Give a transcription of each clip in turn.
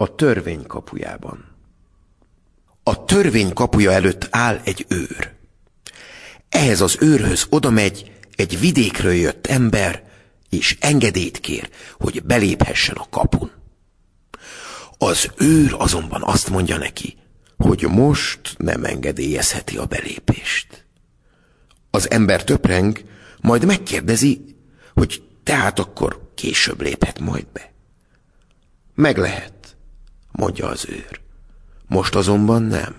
A törvény kapujában. A törvény kapuja előtt áll egy őr. Ehhez az őrhöz oda megy egy vidékről jött ember, és engedélyt kér, hogy beléphessen a kapun. Az őr azonban azt mondja neki, hogy most nem engedélyezheti a belépést. Az ember töpreng, majd megkérdezi, hogy tehát akkor később léphet majd be. Meg lehet, mondja az őr. Most azonban nem.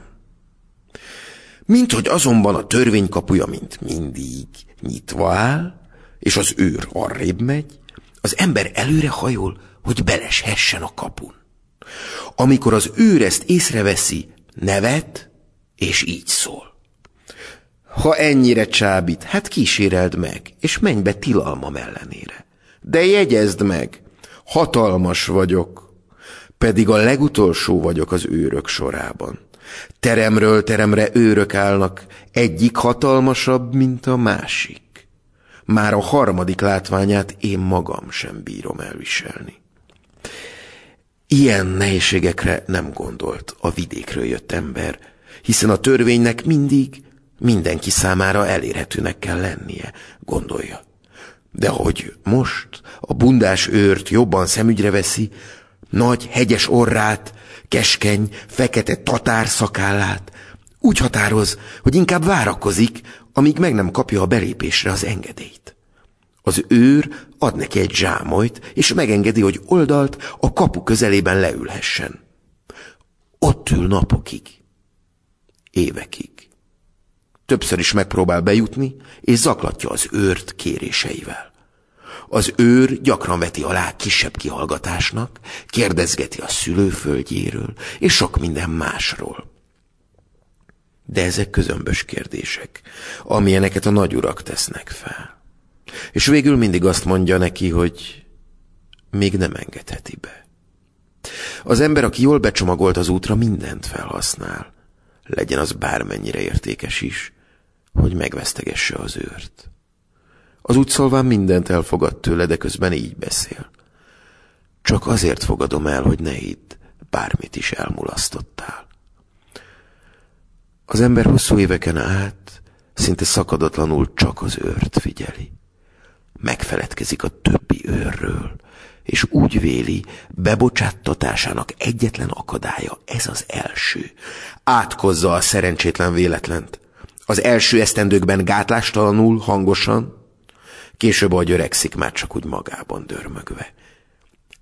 Mint hogy azonban a törvénykapuja, mint mindig, nyitva áll, és az őr arrébb megy, az ember előre hajol, hogy beleshessen a kapun. Amikor az őr ezt észreveszi, nevet, és így szól. Ha ennyire csábít, hát kíséreld meg, és menj be tilalmam ellenére. De jegyezd meg, hatalmas vagyok, pedig a legutolsó vagyok az őrök sorában. Teremről teremre őrök állnak, egyik hatalmasabb, mint a másik. Már a harmadik látványát én magam sem bírom elviselni. Ilyen nehézségekre nem gondolt a vidékről jött ember, hiszen a törvénynek mindig mindenki számára elérhetőnek kell lennie, gondolja. De hogy most a bundás őrt jobban szemügyre veszi, nagy, hegyes orrát, keskeny, fekete tatár szakállát, úgy határoz, hogy inkább várakozik, amíg meg nem kapja a belépésre az engedélyt. Az őr ad neki egy zsámolyt, és megengedi, hogy oldalt a kapu közelében leülhessen. Ott ül napokig, évekig. Többször is megpróbál bejutni, és zaklatja az őrt kéréseivel. Az őr gyakran veti alá kisebb kihallgatásnak, kérdezgeti a szülőföldjéről, és sok minden másról. De ezek közömbös kérdések, amilyeneket a nagyurak tesznek fel. És végül mindig azt mondja neki, hogy még nem engedheti be. Az ember, aki jól becsomagolt az útra, mindent felhasznál, legyen az bármennyire értékes is, hogy megvesztegesse az őrt. Az útszolván mindent elfogad tőle, de közben így beszél. Csak azért fogadom el, hogy ne hidd, bármit is elmulasztottál. Az ember hosszú éveken át szinte szakadatlanul csak az őrt figyeli megfeledkezik a többi őrről, és úgy véli, bebocsáttatásának egyetlen akadálya ez az első. Átkozza a szerencsétlen véletlent. Az első esztendőkben gátlástalanul, hangosan, később, ahogy öregszik, már csak úgy magában dörmögve.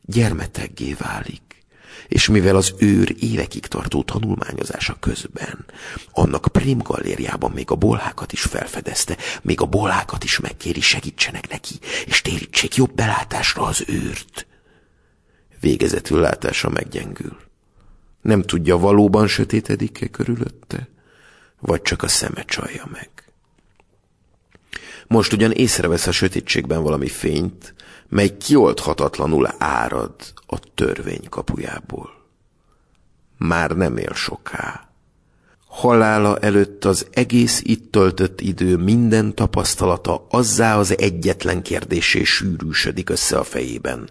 Gyermeteggé válik, és mivel az őr évekig tartó tanulmányozása közben annak Prim galériában még a bolhákat is felfedezte, még a bolhákat is megkéri, segítsenek neki, és térítsék jobb belátásra az őrt. Végezetül látása meggyengül. Nem tudja, valóban sötétedik-e körülötte, vagy csak a szeme csalja meg. Most ugyan észrevesz a sötétségben valami fényt, mely kioldhatatlanul árad a törvény kapujából. Már nem él soká. Halála előtt az egész itt töltött idő minden tapasztalata azzá az egyetlen kérdésé sűrűsödik össze a fejében,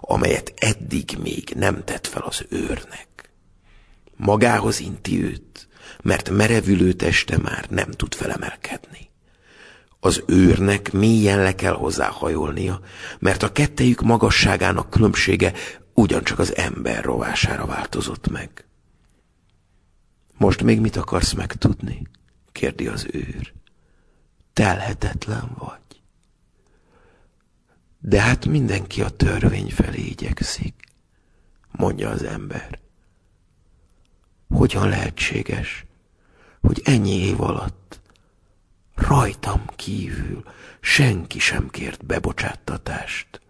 amelyet eddig még nem tett fel az őrnek. Magához inti őt, mert merevülő teste már nem tud felemelkedni. Az őrnek mélyen le kell hozzá hajolnia, mert a kettejük magasságának különbsége ugyancsak az ember rovására változott meg. Most még mit akarsz megtudni? kérdi az őr. Telhetetlen vagy. De hát mindenki a törvény felé igyekszik, mondja az ember. Hogyan lehetséges, hogy ennyi év alatt Rajtam kívül senki sem kért bebocsáttatást.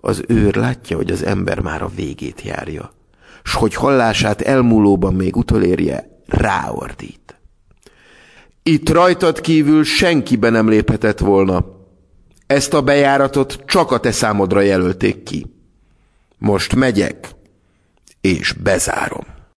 Az őr látja, hogy az ember már a végét járja, s hogy hallását elmúlóban még utolérje, ráordít. Itt rajtad kívül senkibe nem léphetett volna. Ezt a bejáratot csak a te számodra jelölték ki. Most megyek, és bezárom.